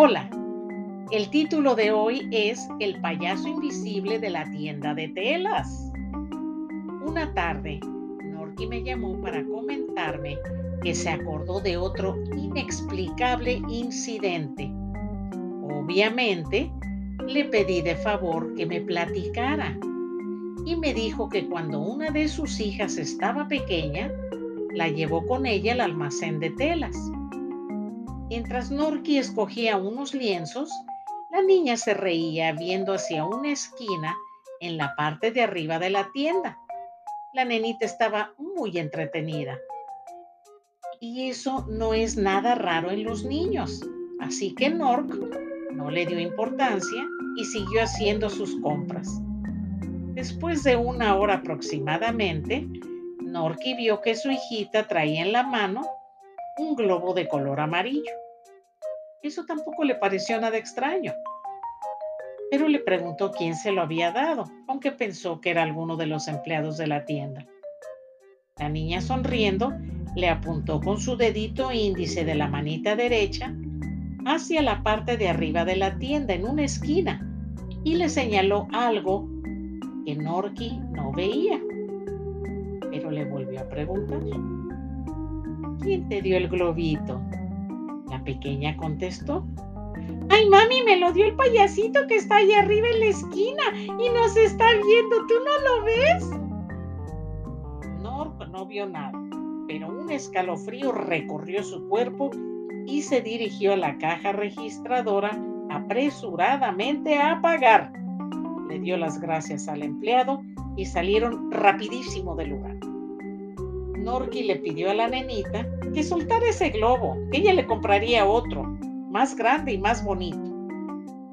Hola, el título de hoy es El payaso invisible de la tienda de telas. Una tarde, Norky me llamó para comentarme que se acordó de otro inexplicable incidente. Obviamente, le pedí de favor que me platicara y me dijo que cuando una de sus hijas estaba pequeña, la llevó con ella al almacén de telas. Mientras Norky escogía unos lienzos, la niña se reía viendo hacia una esquina en la parte de arriba de la tienda. La nenita estaba muy entretenida. Y eso no es nada raro en los niños. Así que Nork no le dio importancia y siguió haciendo sus compras. Después de una hora aproximadamente, Norky vio que su hijita traía en la mano un globo de color amarillo. Eso tampoco le pareció nada extraño, pero le preguntó quién se lo había dado, aunque pensó que era alguno de los empleados de la tienda. La niña sonriendo le apuntó con su dedito índice de la manita derecha hacia la parte de arriba de la tienda en una esquina y le señaló algo que Norky no veía. Pero le volvió a preguntar, ¿quién te dio el globito? La pequeña contestó, Ay, mami, me lo dio el payasito que está ahí arriba en la esquina y nos está viendo. ¿Tú no lo ves? No, no vio nada, pero un escalofrío recorrió su cuerpo y se dirigió a la caja registradora apresuradamente a pagar. Le dio las gracias al empleado y salieron rapidísimo del lugar. Norky le pidió a la nenita que soltara ese globo, ella le compraría otro, más grande y más bonito.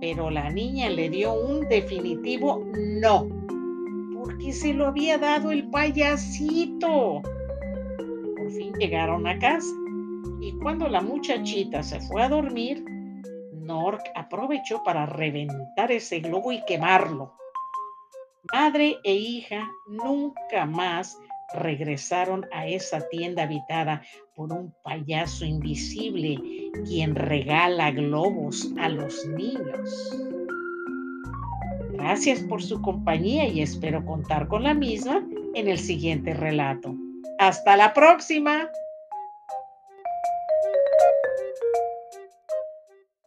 Pero la niña le dio un definitivo no, porque se lo había dado el payasito. Por fin llegaron a casa y cuando la muchachita se fue a dormir, Nork aprovechó para reventar ese globo y quemarlo. Madre e hija nunca más regresaron a esa tienda habitada por un payaso invisible quien regala globos a los niños. Gracias por su compañía y espero contar con la misma en el siguiente relato. Hasta la próxima.